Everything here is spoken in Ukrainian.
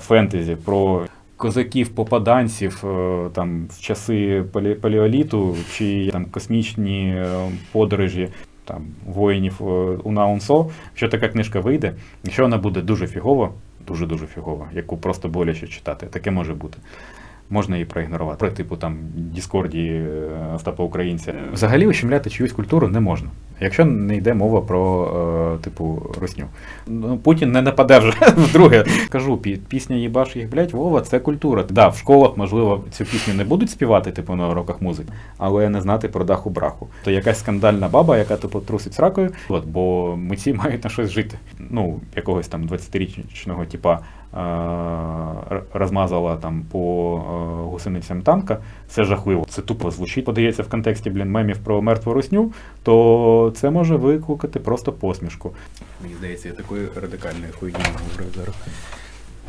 фентезі про козаків-попаданців е, там в часи пале- палеоліту чи там космічні е, подорожі там воїнів е, Унаунсо. Якщо така книжка вийде, якщо вона буде дуже фігова, дуже дуже фігова, яку просто боляче читати, таке може бути. Можна її проігнорувати. Про типу там Діскорді е, Остапа Українця. Взагалі ущемляти чиюсь культуру не можна. Якщо не йде мова про е, типу русню. Ну, Путін не нападе вже вдруге. Кажу, пі- пісня їбаш їх, блять, Вова, це культура. Да, в школах, можливо, цю пісню не будуть співати, типу на уроках музики, але не знати про даху браху. То якась скандальна баба, яка типу трусить сракою, от, бо митці мають на щось жити. Ну, якогось там 20-річного типа е, розмазала там по е, гусеницям танка. Це жахливо. Це тупо звучить. Подається в контексті блін, мемів про мертву русню, то це може викликати просто посмішку. Мені здається, я такої радикальної хуйні не говорю зараз.